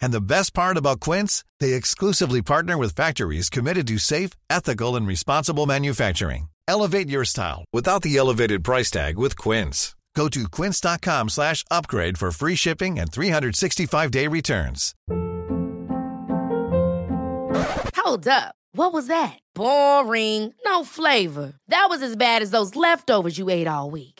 And the best part about Quince, they exclusively partner with factories committed to safe, ethical, and responsible manufacturing. Elevate your style without the elevated price tag with Quince. Go to quince.com slash upgrade for free shipping and 365-day returns. Hold up. What was that? Boring. No flavor. That was as bad as those leftovers you ate all week.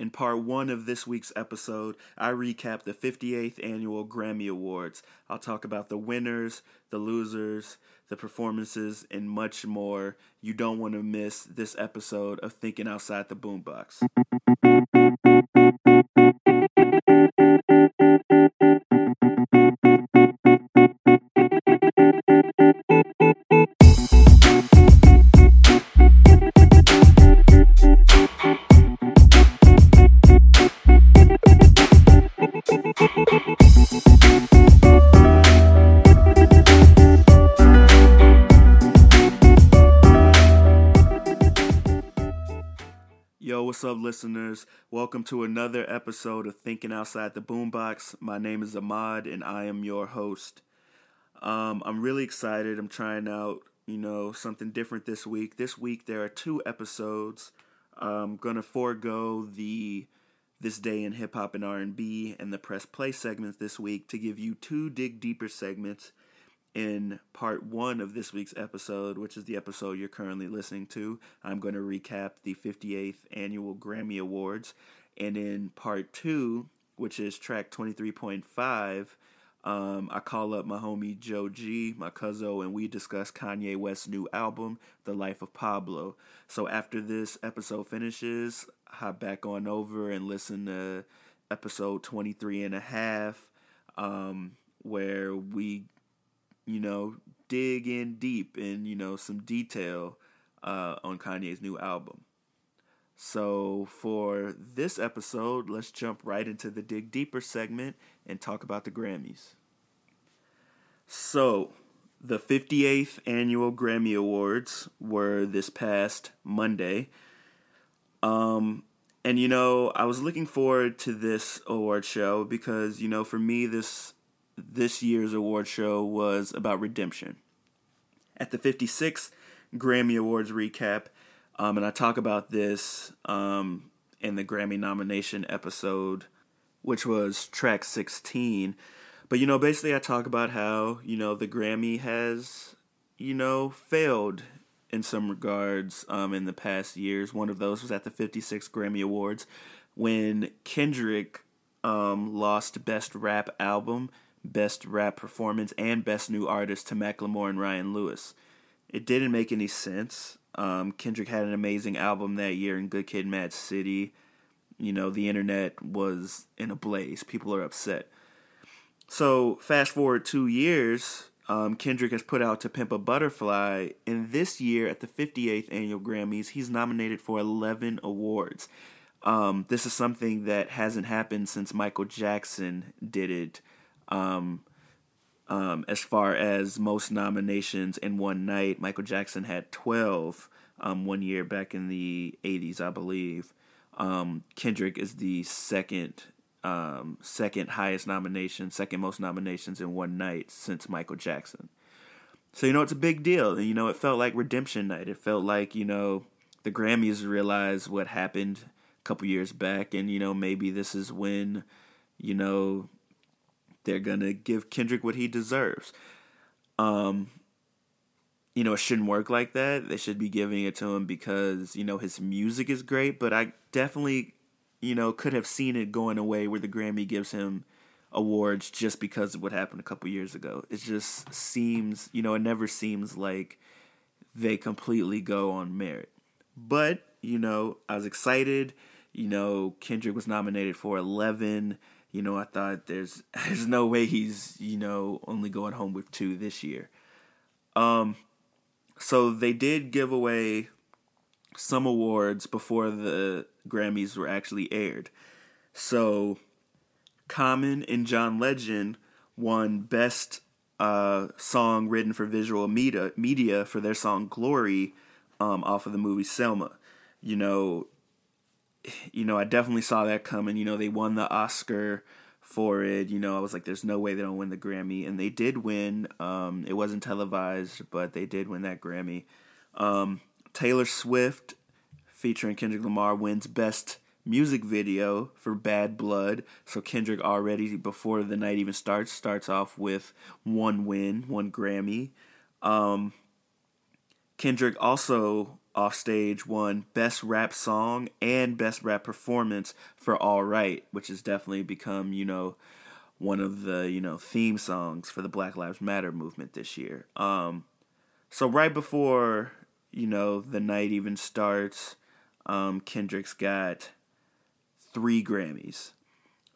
In part one of this week's episode, I recap the 58th annual Grammy Awards. I'll talk about the winners, the losers, the performances, and much more. You don't want to miss this episode of Thinking Outside the Boombox. Listeners? Welcome to another episode of Thinking Outside the Boombox. My name is Ahmad, and I am your host. Um, I'm really excited. I'm trying out, you know, something different this week. This week there are two episodes. I'm gonna forego the this day in hip hop and R&B and the press play segments this week to give you two dig deeper segments in part one of this week's episode, which is the episode you're currently listening to, I'm going to recap the 58th annual Grammy Awards. And in part two, which is track 23.5, um, I call up my homie Joe G, my cousin, and we discuss Kanye West's new album, The Life of Pablo. So after this episode finishes, hop back on over and listen to episode 23 and a half, um, where we you know, dig in deep in, you know, some detail uh, on Kanye's new album. So, for this episode, let's jump right into the Dig Deeper segment and talk about the Grammys. So, the 58th annual Grammy Awards were this past Monday. Um, and you know, I was looking forward to this award show because, you know, for me, this this year's award show was about redemption. At the 56th Grammy Awards recap, um, and I talk about this um, in the Grammy nomination episode, which was track 16. But, you know, basically, I talk about how, you know, the Grammy has, you know, failed in some regards um, in the past years. One of those was at the 56th Grammy Awards when Kendrick um, lost Best Rap Album Best Rap Performance, and Best New Artist to Macklemore and Ryan Lewis. It didn't make any sense. Um, Kendrick had an amazing album that year in Good Kid, Mad City. You know, the internet was in a blaze. People are upset. So, fast forward two years, um, Kendrick has put out To Pimp a Butterfly, and this year at the 58th Annual Grammys, he's nominated for 11 awards. Um, this is something that hasn't happened since Michael Jackson did it um, um, as far as most nominations in one night, Michael Jackson had 12 um, one year back in the 80s, I believe. Um, Kendrick is the second um, second highest nomination, second most nominations in one night since Michael Jackson. So you know it's a big deal. And you know it felt like redemption night. It felt like you know the Grammys realized what happened a couple years back, and you know maybe this is when you know they're gonna give Kendrick what he deserves. Um, you know, it shouldn't work like that. They should be giving it to him because, you know, his music is great, but I definitely, you know, could have seen it going away where the Grammy gives him awards just because of what happened a couple years ago. It just seems, you know, it never seems like they completely go on merit. But, you know, I was excited. You know, Kendrick was nominated for 11. You know, I thought there's there's no way he's, you know, only going home with two this year. Um so they did give away some awards before the Grammys were actually aired. So Common and John Legend won Best uh, Song Written for Visual Media, media for their song Glory um, off of the movie Selma. You know, you know, I definitely saw that coming. You know, they won the Oscar for it. You know, I was like, there's no way they don't win the Grammy. And they did win. Um, it wasn't televised, but they did win that Grammy. Um, Taylor Swift, featuring Kendrick Lamar, wins Best Music Video for Bad Blood. So Kendrick already, before the night even starts, starts off with one win, one Grammy. Um, Kendrick also off stage won Best Rap Song and Best Rap Performance for All Right, which has definitely become, you know, one of the, you know, theme songs for the Black Lives Matter movement this year. Um, so right before, you know, the night even starts, um, Kendrick's got three Grammys.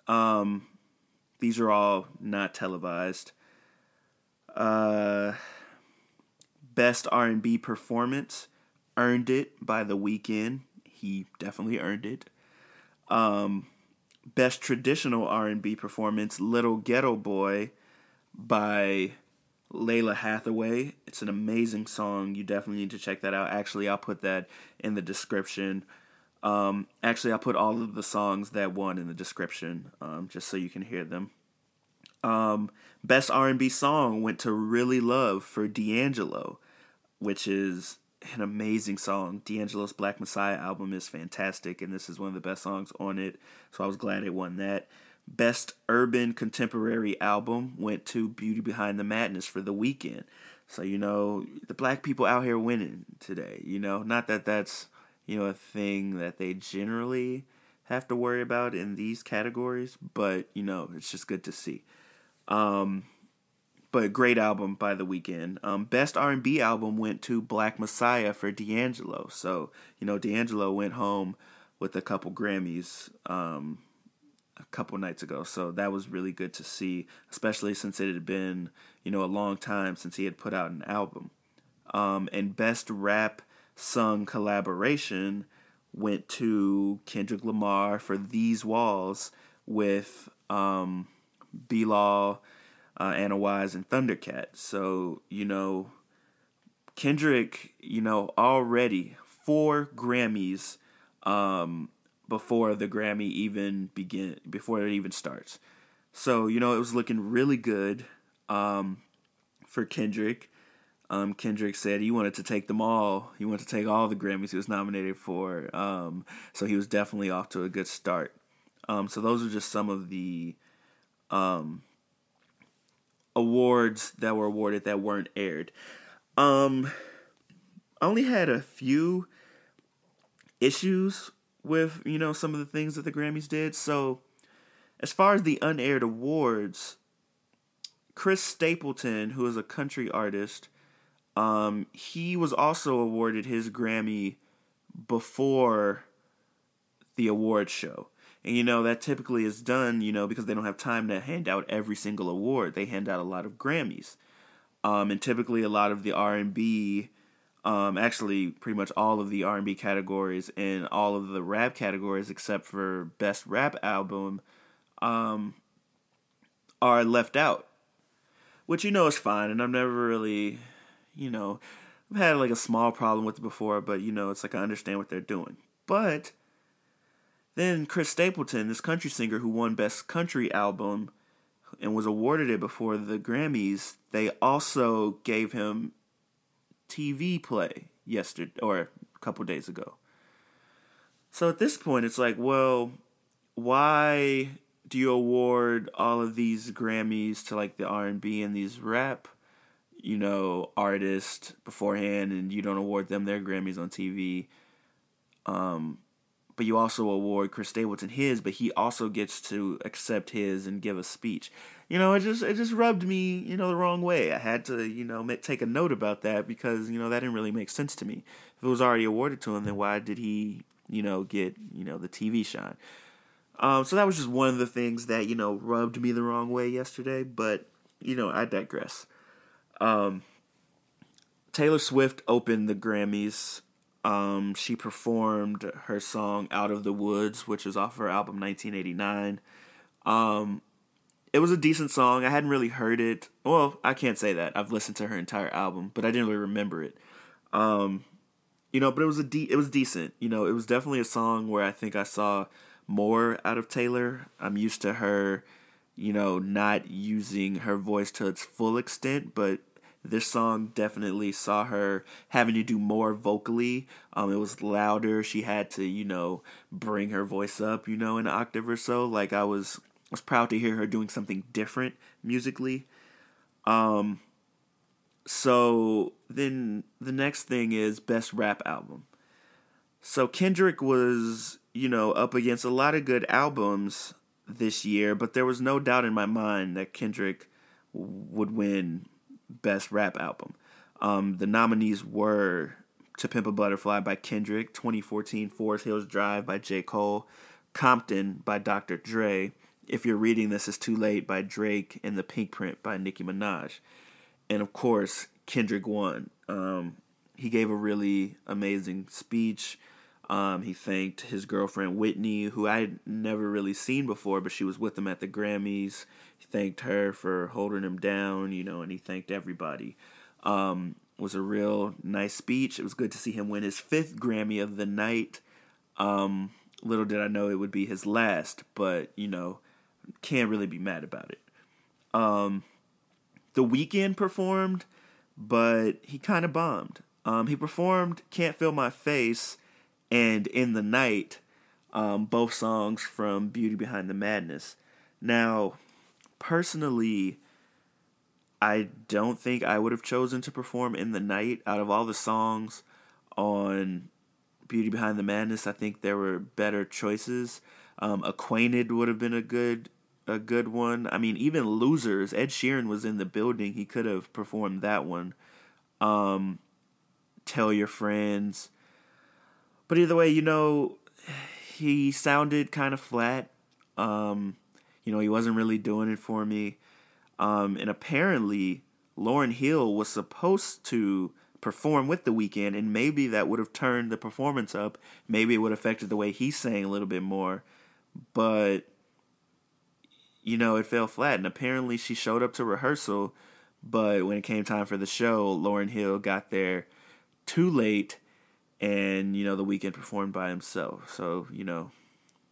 Um, these are all not televised. Uh, best R&B performance earned it by the Weeknd. He definitely earned it. Um, best traditional R&B performance, Little Ghetto Boy by Lalah Hathaway. It's an amazing song. You definitely need to check that out. Actually, I'll put that in the description. Um, actually, I'll put all of the songs that won in the description, um, just so you can hear them. Um, best R&B song went to "Really Love" for D'Angelo, which is an amazing song. D'Angelo's Black Messiah album is fantastic, and this is one of the best songs on it. So I was glad it won that. Best Urban Contemporary Album went to Beauty Behind the Madness for the Weeknd. So you know the black people out here winning today. You know, not that that's you know a thing that they generally have to worry about in these categories, but you know it's just good to see. Um, but great album by the Weeknd. Um, best R and B album went to Black Messiah for D'Angelo. So you know D'Angelo went home with a couple Grammys um, a couple nights ago. So that was really good to see, especially since it had been you know a long time since he had put out an album. Um, and best rap sung collaboration went to Kendrick Lamar for These Walls with um, Bilal uh, Anna Wise, and Thundercat. So, you know, Kendrick, you know, already four Grammys um, before the Grammy even begin, before it even starts. So, you know, it was looking really good um, for Kendrick. Um, Kendrick said he wanted to take them all. He wanted to take all the Grammys he was nominated for. Um, so he was definitely off to a good start. Um, so those are just some of the um, awards that were awarded that weren't aired. Um, I only had a few issues with you know some of the things that the Grammys did. So, as far as the unaired awards, Chris Stapleton, who is a country artist, um, he was also awarded his Grammy before the award show. And you know that typically is done, you know, because they don't have time to hand out every single award. They hand out a lot of Grammys, um, and typically a lot of the R and B, um, actually pretty much all of the R and B categories and all of the rap categories except for best rap album, um, are left out, which you know is fine. And I've never really, you know, I've had like a small problem with it before, but you know, it's like I understand what they're doing, but then Chris Stapleton, this country singer who won Best Country Album and was awarded it before the Grammys, they also gave him TV play yesterday or a couple days ago. So at this point, it's like, well, why do you award all of these Grammys to like the R and B and these rap, you know, artists beforehand and you don't award them their Grammys on TV. Um, but you also award Chris Stapleton his, but he also gets to accept his and give a speech. You know, it just it just rubbed me, you know, the wrong way. I had to, you know, take a note about that because you know that didn't really make sense to me. If it was already awarded to him, then why did he, you know, get you know the TV shine? Um, so that was just one of the things that you know rubbed me the wrong way yesterday. But you know, I digress. Um, Taylor Swift opened the Grammys. Um, she performed her song "Out of the Woods," which is off her album 1989. Um, it was a decent song. I hadn't really heard it. Well, I can't say that. I've listened to her entire album, but I didn't really remember it. Um, you know, but it was a de- it was decent. You know, it was definitely a song where I think I saw more out of Taylor. I'm used to her, you know, not using her voice to its full extent, but this song definitely saw her having to do more vocally. Um, it was louder. She had to, you know, bring her voice up, you know, an octave or so. Like I was was proud to hear her doing something different musically. Um, so then the next thing is best rap album. So Kendrick was, you know, up against a lot of good albums this year, but there was no doubt in my mind that Kendrick would win best rap album. Um, the nominees were To Pimp a Butterfly by Kendrick, 2014 Forest Hills Drive by J. Cole, Compton by Dr. Dre, If You're Reading This Is Too Late by Drake, and The Pink Print by Nicki Minaj and of course Kendrick won. Um, he gave a really amazing speech. Um, he thanked his girlfriend Whitney, who I had never really seen before, but she was with him at the Grammys. He thanked her for holding him down, you know, and he thanked everybody. Um, was a real nice speech. It was good to see him win his fifth Grammy of the night. Um, little did I know it would be his last, but you know, can't really be mad about it. Um, the Weeknd performed, but he kind of bombed. Um, he performed "Can't Feel My Face" and "In the Night," um, both songs from Beauty Behind the Madness. Now, personally, I don't think I would have chosen to perform "In the Night" out of all the songs on Beauty Behind the Madness. I think there were better choices. Um, Acquainted would have been a good a good one. I mean, even Losers, Ed Sheeran was in the building. He could have performed that one. Um, Tell Your Friends. But either way, you know, he sounded kind of flat. Um, you know, he wasn't really doing it for me. Um, and apparently, Lauryn Hill was supposed to perform with the Weeknd, and maybe that would have turned the performance up. Maybe it would have affected the way he sang a little bit more. But you know, it fell flat. And apparently she showed up to rehearsal, but when it came time for the show, Lauryn Hill got there too late and, you know, the Weeknd performed by himself. So, you know,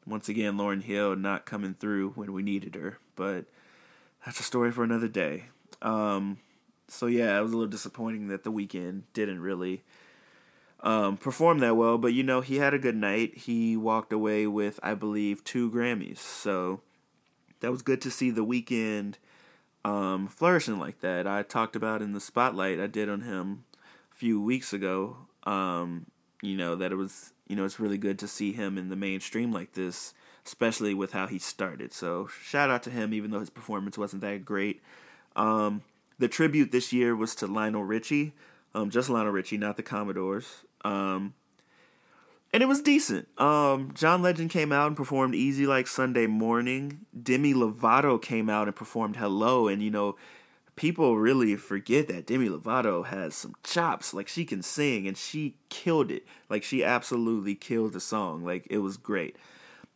once again, Lauryn Hill not coming through when we needed her. But that's a story for another day. Um, so yeah, it was a little disappointing that the Weeknd didn't really um, perform that well. But you know, he had a good night. He walked away with, I believe, two Grammys. So that was good to see the Weeknd um, flourishing like that. I talked about in the spotlight I did on him a few weeks ago. Um, you know that it was you know it's really good to see him in the mainstream like this, especially with how he started. So shout out to him, even though his performance wasn't that great. Um, the tribute this year was to Lionel Richie, um, just Lionel Richie, not the Commodores. Um, and it was decent. Um, John Legend came out and performed "Easy Like Sunday Morning." Demi Lovato came out and performed "Hello," and you know, people really forget that Demi Lovato has some chops. Like she can sing, and she killed it. Like she absolutely killed the song. Like it was great.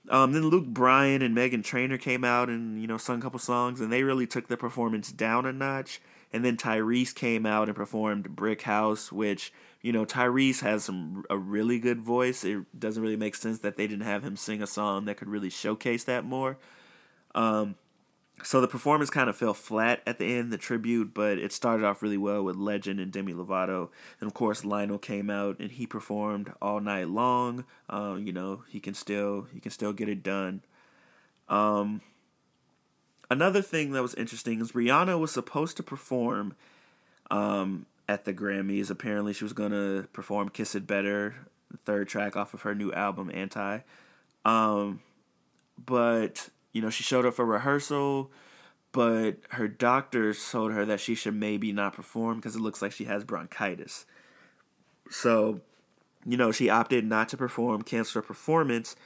Um, then Luke Bryan and Meghan Trainor came out and you know sung a couple songs, and they really took the performance down a notch. And then Tyrese came out and performed "Brick House," which you know, Tyrese has some a really good voice. It doesn't really make sense that they didn't have him sing a song that could really showcase that more. Um, so the performance kind of fell flat at the end, the tribute, but it started off really well with Legend and Demi Lovato, and of course Lionel came out and he performed all night long. Um, you know, he can still he can still get it done. Um, another thing that was interesting is Rihanna was supposed to perform um, at the Grammys. Apparently, she was gonna perform "Kiss It Better," the third track off of her new album "Anti." Um, but you know, she showed up for rehearsal, but her doctor told her that she should maybe not perform because it looks like she has bronchitis. So, you know, she opted not to perform, canceled her performance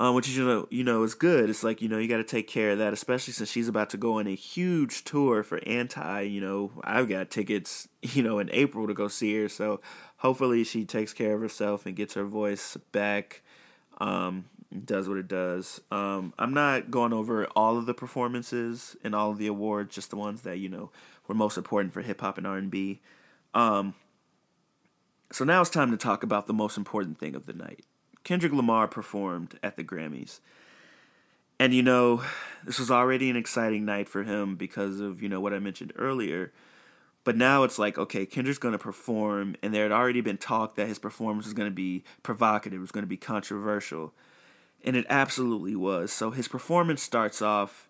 um, which you know you know is good. It's like you know you got to take care of that, especially since she's about to go on a huge tour for Anti. You know I've got tickets, you know, in April to go see her, so hopefully she takes care of herself and gets her voice back. Um, does what it does. Um, I'm not going over all of the performances and all of the awards, just the ones that you know were most important for hip hop and R and B. Um, so now it's time to talk about the most important thing of the night. Kendrick Lamar performed at the Grammys. And you know, this was already an exciting night for him because of, you know, what I mentioned earlier. But now it's like, okay, Kendrick's going to perform, and there had already been talk that his performance was going to be provocative, was going to be controversial. And it absolutely was. So his performance starts off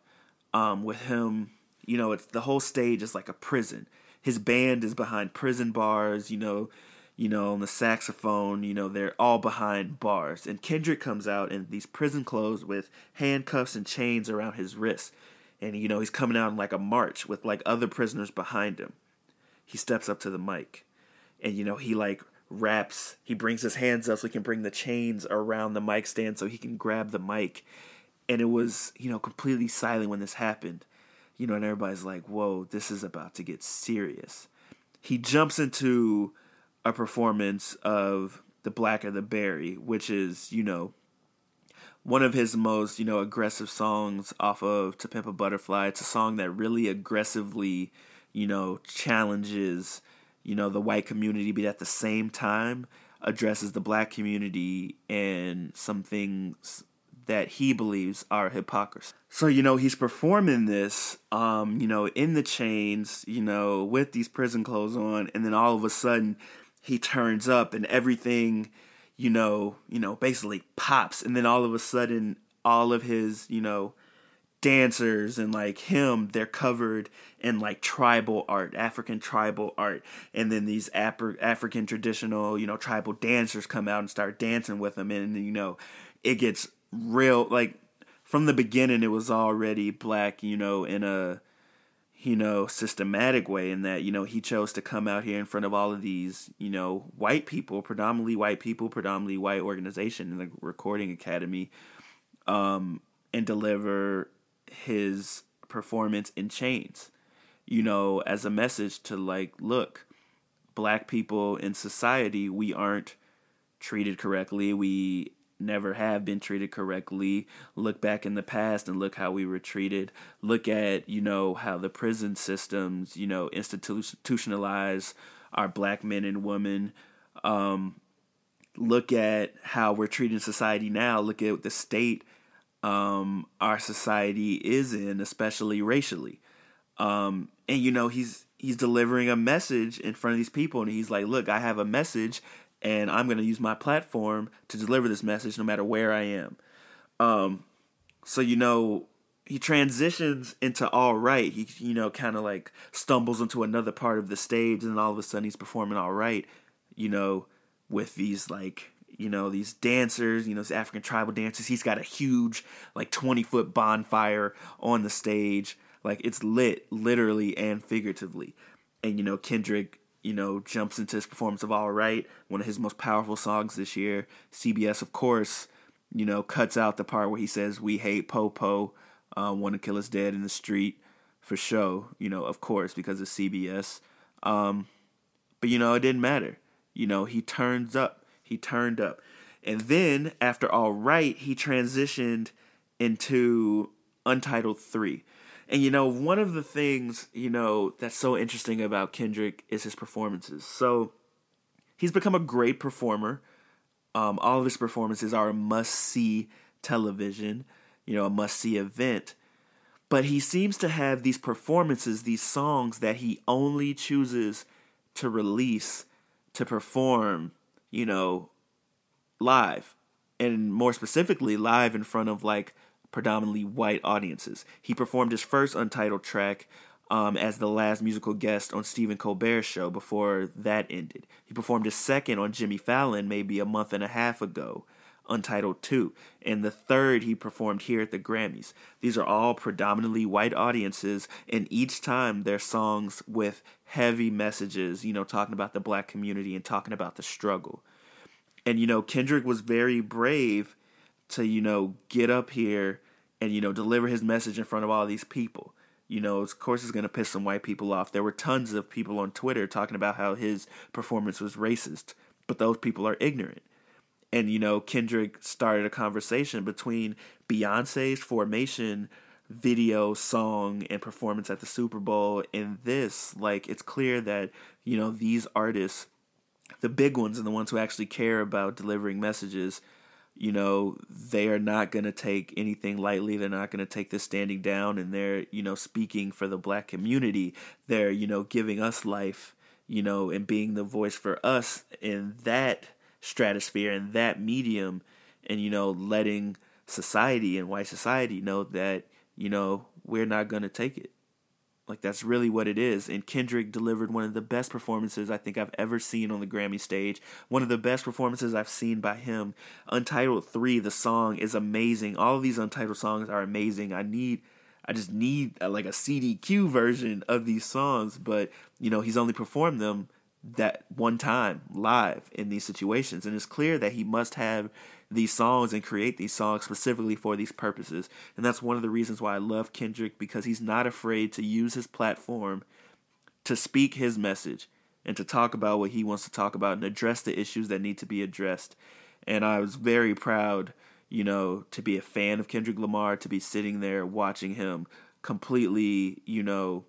um, with him, you know, it's the whole stage is like a prison. His band is behind prison bars, you know, you know, on the saxophone, you know, they're all behind bars. And Kendrick comes out in these prison clothes with handcuffs and chains around his wrists. And, you know, he's coming out in like a march with like other prisoners behind him. He steps up to the mic and, you know, he like raps, he brings his hands up so he can bring the chains around the mic stand so he can grab the mic. And it was, you know, completely silent when this happened. You know, and everybody's like, whoa, this is about to get serious. He jumps into a performance of The Blacker the Berry, which is, you know, one of his most, you know, aggressive songs off of To Pimp a Butterfly. It's a song that really aggressively, you know, challenges, you know, the white community, but at the same time addresses the black community and some things that he believes are hypocrisy. So, you know, he's performing this, um, you know, in the chains, you know, with these prison clothes on, and then all of a sudden he turns up and everything, you know, you know, basically pops and then all of a sudden all of his, you know, dancers and like him they're covered in like tribal art african tribal art. And then these Af- african traditional you know tribal dancers come out and start dancing with them. And you know it gets real like from the beginning it was already black you know in a you know, systematic way in that, you know, he chose to come out here in front of all of these, you know, white people, predominantly white people, predominantly white organization in the recording academy, um, and deliver his performance in chains, you know, as a message to like, look, black people in society, we aren't treated correctly. We never have been treated correctly. Look back in the past and look how we were treated. Look at, you know, how the prison systems, you know, institutionalize our black men and women. Um, look at how we're treated in society now. Look at the state um, our society is in, especially racially. Um, and you know, he's he's delivering a message in front of these people, and he's like, "Look, I have a message, and I'm going to use my platform to deliver this message no matter where I am. Um, so you know, he transitions into all right. He you know kind of like stumbles into another part of the stage, and all of a sudden he's performing all right. You know, with these like you know these dancers, you know, these African tribal dancers. He's got a huge like twenty foot bonfire on the stage. Like it's lit, literally and figuratively. And you know, Kendrick you know, jumps into his performance of All Right, one of his most powerful songs this year. CBS, of course, you know, cuts out the part where he says, We hate Popo, uh, want to kill us dead in the street for show, you know, of course, because of CBS. Um, but, you know, it didn't matter. You know, he turns up. He turned up. And then after All Right, he transitioned into Untitled 3. And you know, one of the things, you know, that's so interesting about Kendrick is his performances. So he's become a great performer. Um, all of his performances are a must see television, you know, a must see event. But he seems to have these performances, these songs that he only chooses to release, to perform, you know, live. And more specifically, live in front of like predominantly white audiences. He performed his first untitled track um, as the last musical guest on Stephen Colbert's show before that ended. He performed a second on Jimmy Fallon maybe a month and a half ago, Untitled 2. And the third he performed here at the Grammys. These are all predominantly white audiences, and each time they're songs with heavy messages, you know, talking about the black community and talking about the struggle. And, you know, Kendrick was very brave to, you know, get up here and, you know, deliver his message in front of all these people you know, of course, it's going to piss some white people off. There were tons of people on Twitter talking about how his performance was racist, but those people are ignorant. And, you know, Kendrick started a conversation between Beyonce's Formation video, song, and performance at the Super Bowl and this. Like, it's clear that, you know, these artists, the big ones and the ones who actually care about delivering messages, you know, they are not going to take anything lightly. They're not going to take this standing down and they're, you know, speaking for the black community. They're, you know, giving us life, you know, and being the voice for us and that stratosphere and that medium and, you know, letting society and white society know that, you know, we're not going to take it. Like that's really what it is. And Kendrick delivered one of the best performances I think I've ever seen on the Grammy stage. One of the best performances I've seen by him. Untitled 3, the song is amazing. All of these Untitled songs are amazing. I need I just need a, like a CDQ version of these songs, but you know, he's only performed them that one time live in these situations and it's clear that he must have these songs and create these songs specifically for these purposes. And that's one of the reasons why I love Kendrick because he's not afraid to use his platform to speak his message and to talk about what he wants to talk about and address the issues that need to be addressed. And I was very proud, you know, to be a fan of Kendrick Lamar, to be sitting there watching him completely, you know,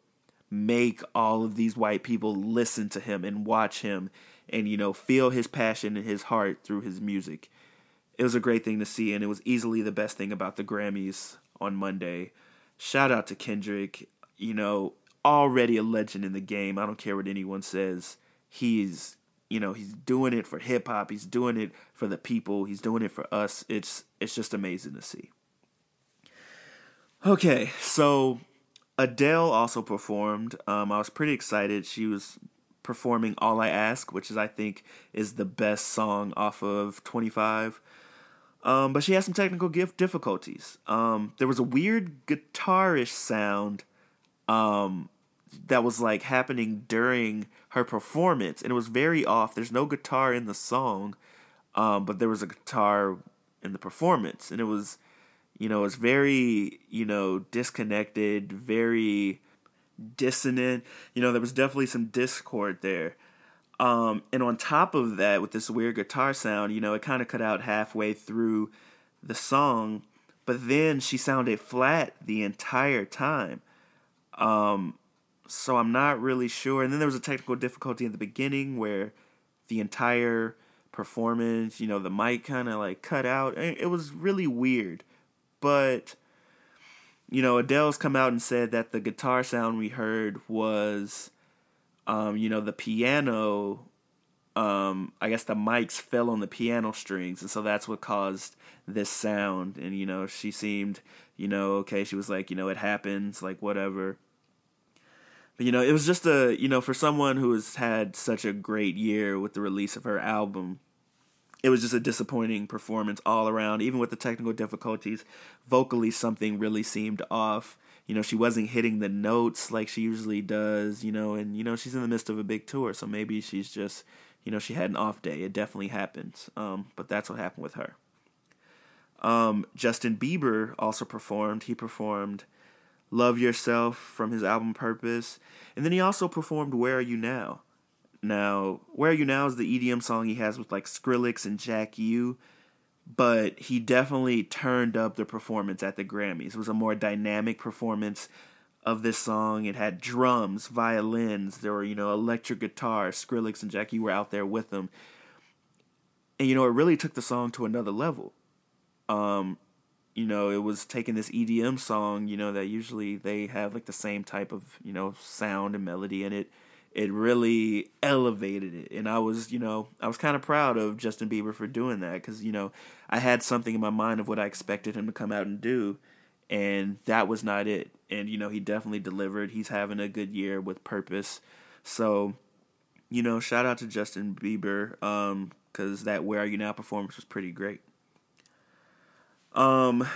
make all of these white people listen to him and watch him and, you know, feel his passion and his heart through his music it was a great thing to see, and it was easily the best thing about the Grammys on Monday. Shout out to Kendrick, you know, already a legend in the game. I don't care what anyone says. He's, you know, he's doing it for hip hop. He's doing it for the people. He's doing it for us. It's it's just amazing to see. Okay, so Adele also performed. Um, I was pretty excited. She was performing "All I Ask," which is I think is the best song off of Twenty Five. Um, but she had some technical gift difficulties. Um, there was a weird guitarish sound um, that was like happening during her performance, and it was very off. There's no guitar in the song, um, but there was a guitar in the performance, and it was, you know, it's very, you know, disconnected, very dissonant. You know, there was definitely some discord there. Um, and on top of that, with this weird guitar sound, you know, it kind of cut out halfway through the song, but then she sounded flat the entire time. Um, so I'm not really sure. And then there was a technical difficulty in the beginning where the entire performance, you know, the mic kind of like cut out. It was really weird. But, you know, Adele's come out and said that the guitar sound we heard was um, you know, the piano, um, I guess the mics fell on the piano strings, and so that's what caused this sound. And you know, she seemed, you know, okay. She was like, you know, it happens, like whatever. But you know, it was just a, you know, for someone who has had such a great year with the release of her album, it was just a disappointing performance all around. Even with the technical difficulties, vocally something really seemed off you know, she wasn't hitting the notes like she usually does, you know, and, you know, she's in the midst of a big tour. So maybe she's just, you know, she had an off day. It definitely happens. Um, but that's what happened with her. Um, Justin Bieber also performed. He performed Love Yourself from his album Purpose. And then he also performed Where Are You Now? Now, Where Are You Now is the EDM song he has with like Skrillex and Jack U but he definitely turned up the performance at the Grammys. It was a more dynamic performance of this song. It had drums, violins, there were, you know, electric guitars. Skrillex and Jack U were out there with them. And, you know, it really took the song to another level. Um, you know, it was taking this EDM song, you know, that usually they have like the same type of, you know, sound and melody in it it really elevated it and i was you know i was kind of proud of justin bieber for doing that because you know i had something in my mind of what i expected him to come out and do and that was not it. And you know, he definitely delivered. He's having a good year with purpose. So, you know, shout out to Justin Bieber um cuz that Where Are You Now performance was pretty great. Um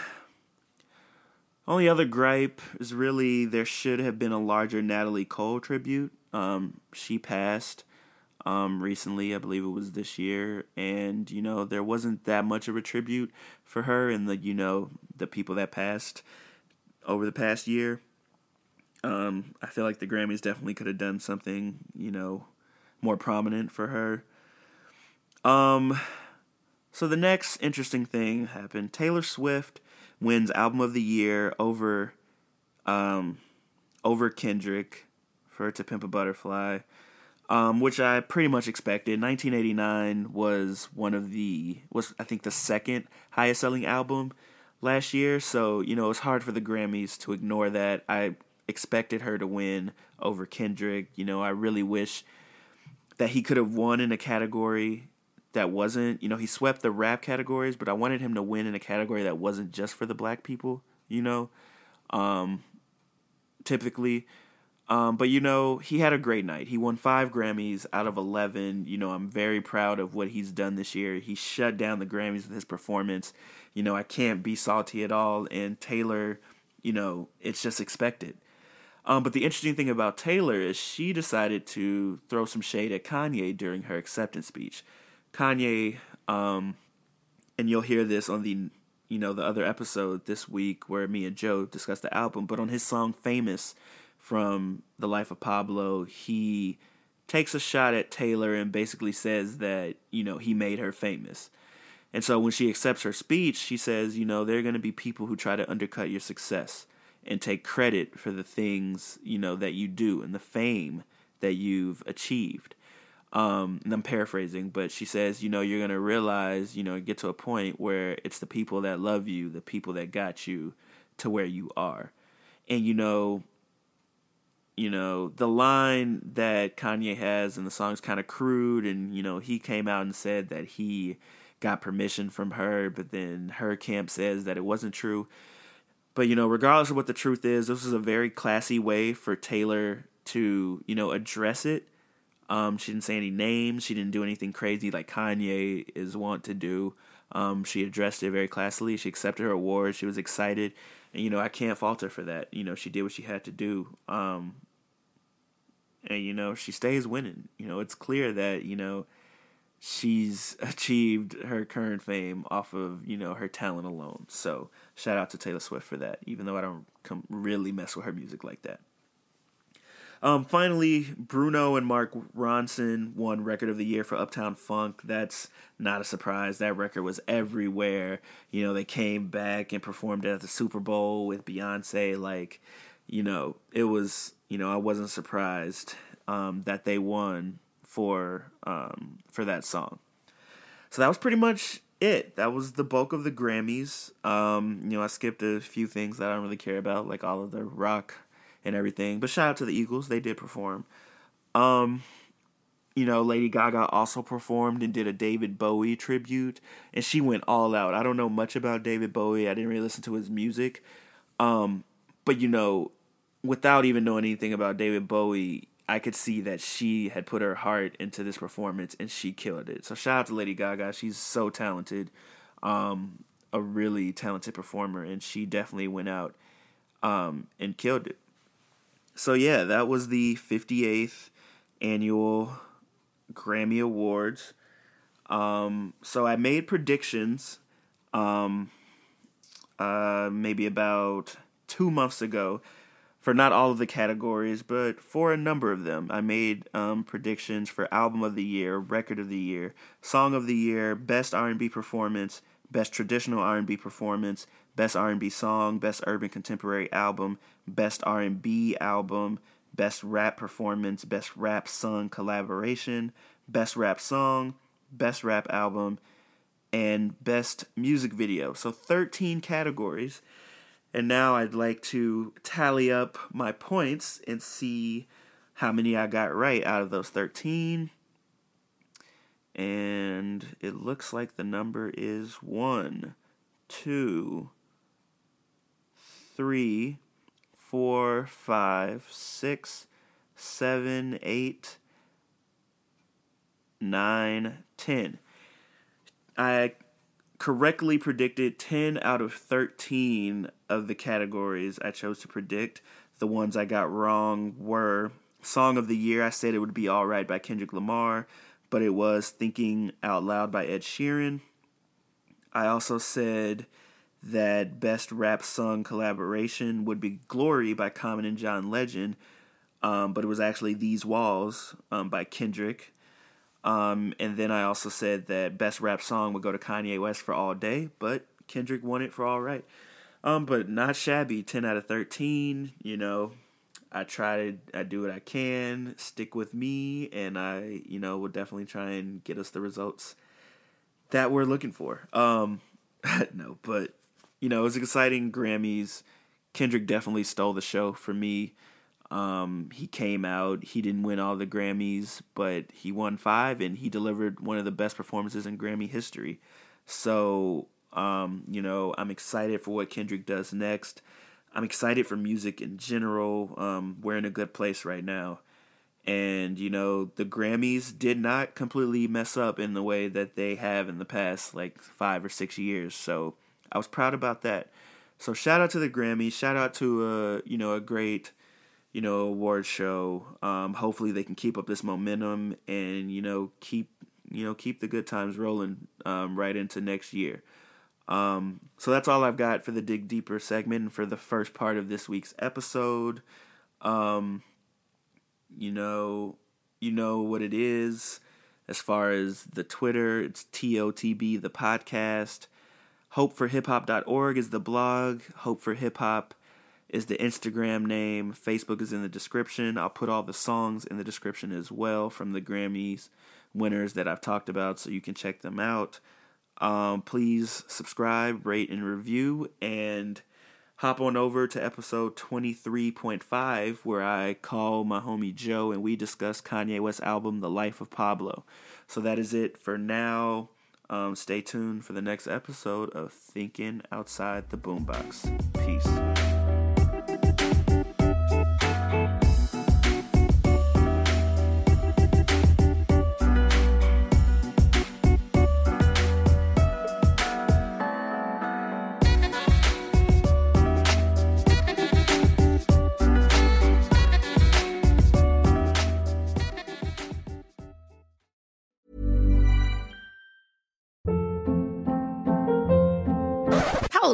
only other gripe is really there should have been a larger Natalie Cole tribute. Um, she passed um, recently, I believe it was this year, and you know there wasn't that much of a tribute for her and the you know the people that passed over the past year. Um, I feel like the Grammys definitely could have done something you know more prominent for her. Um, so the next interesting thing happened. Taylor Swift wins album of the year over um over Kendrick for To Pimp a Butterfly. Um, which I pretty much expected. 1989 was one of the was I think the second highest selling album last year, so you know it's hard for the Grammys to ignore that. I expected her to win over Kendrick. You know, I really wish that he could have won in a category that wasn't, you know, he swept the rap categories, but I wanted him to win in a category that wasn't just for the black people, you know, um, typically. Um, but you know, he had a great night. He won five Grammys out of 11. You know, I'm very proud of what he's done this year. He shut down the Grammys with his performance. You know, I can't be salty at all. And Taylor, you know, it's just expected. Um, but the interesting thing about Taylor is she decided to throw some shade at Kanye during her acceptance speech. Kanye, um, and you'll hear this on the you know the other episode this week where me and Joe discussed the album. But on his song "Famous" from the Life of Pablo, he takes a shot at Taylor and basically says that you know he made her famous. And so when she accepts her speech, she says, you know, there are going to be people who try to undercut your success and take credit for the things, you know, that you do and the fame that you've achieved. Um, and I'm paraphrasing, but she says, you know, you're gonna realize, you know, get to a point where it's the people that love you, the people that got you to where you are. And you know, you know, the line that Kanye has in the song is kind of crude, and you know, he came out and said that he got permission from her, but then her camp says that it wasn't true. But you know, regardless of what the truth is, this is a very classy way for Taylor to, you know, address it um, she didn't say any names. She didn't do anything crazy like Kanye is wont to do. Um, she addressed it very classily. She accepted her award. She was excited, and you know I can't fault her for that. You know she did what she had to do. Um, and you know she stays winning. You know it's clear that you know she's achieved her current fame off of you know her talent alone. So shout out to Taylor Swift for that. Even though I don't really mess with her music like that. Um, finally, Bruno and Mark Ronson won Record of the Year for Uptown Funk. That's not a surprise. That record was everywhere. You know, they came back and performed at the Super Bowl with Beyonce. Like, you know, it was, you know, I wasn't surprised um, that they won for um, for that song. So that was pretty much it. That was the bulk of the Grammys. Um, you know, I skipped a few things that I don't really care about, like all of the rock and everything. But shout out to the Eagles, they did perform. Um, you know, Lady Gaga also performed and did a David Bowie tribute, and she went all out. I don't know much about David Bowie. I didn't really listen to his music. Um, but you know, without even knowing anything about David Bowie, I could see that she had put her heart into this performance and she killed it. So shout out to Lady Gaga. She's so talented. Um, a really talented performer and she definitely went out um, and killed it so yeah, that was the 58th annual Grammy Awards. Um, so I made predictions, um, uh, maybe about two months ago, for not all of the categories, but for a number of them. I made um, predictions for album of the year, record of the year, song of the year, best R&B performance, best traditional R&B performance, best R&B song, best urban contemporary album, best R&B album, best rap performance, best rap song collaboration, best rap song, best rap album, and best music video. So 13 categories. And now I'd like to tally up my points and see how many I got right out of those 13. And it looks like the number is one, two, three, four, five, six, seven, eight, nine, ten. I correctly predicted 10 out of 13 of the categories I chose to predict. The ones I got wrong were Song of the Year, I said it would be Alright by Kendrick Lamar, but it was Thinking Out Loud by Ed Sheeran. I also said that Best Rap Song Collaboration would be Glory by Common and John Legend, um, but it was actually These Walls um, by Kendrick. Um, and then I also said that best rap song would go to Kanye West for All Day, but Kendrick won it for Alright. Um, but not shabby. Ten out of thirteen. You know, I try to I do what I can. Stick with me, and I you know will definitely try and get us the results that we're looking for. Um, no, but you know it was exciting Grammys. Kendrick definitely stole the show for me. Um, he came out, he didn't win all the Grammys, but he won five and he delivered one of the best performances in Grammy history. So, um, you know, I'm excited for what Kendrick does next. I'm excited for music in general. Um, we're in a good place right now. And, you know, the Grammys did not completely mess up in the way that they have in the past, like five or six years. So I was proud about that. So shout out to the Grammys. Shout out to, a, you know, a great you know, award show. Um, hopefully they can keep up this momentum and, you know, keep you know, keep the good times rolling um, right into next year. Um, so that's all I've got for the Dig Deeper segment for the first part of this week's episode. Um, you know, you know what it is as far as the Twitter, it's TOTB the podcast. Hopeforhiphop.org is the blog. Hope for Hip Hop is the Instagram name. Facebook is in the description. I'll put all the songs in the description as well from the Grammys winners that I've talked about so you can check them out. Um, please subscribe, rate, and review, and hop on over to episode 23.5 where I call my homie Joe and we discuss Kanye West's album, The Life of Pablo. So that is it for now. Um, stay tuned for the next episode of Thinking Outside the Boombox. Peace.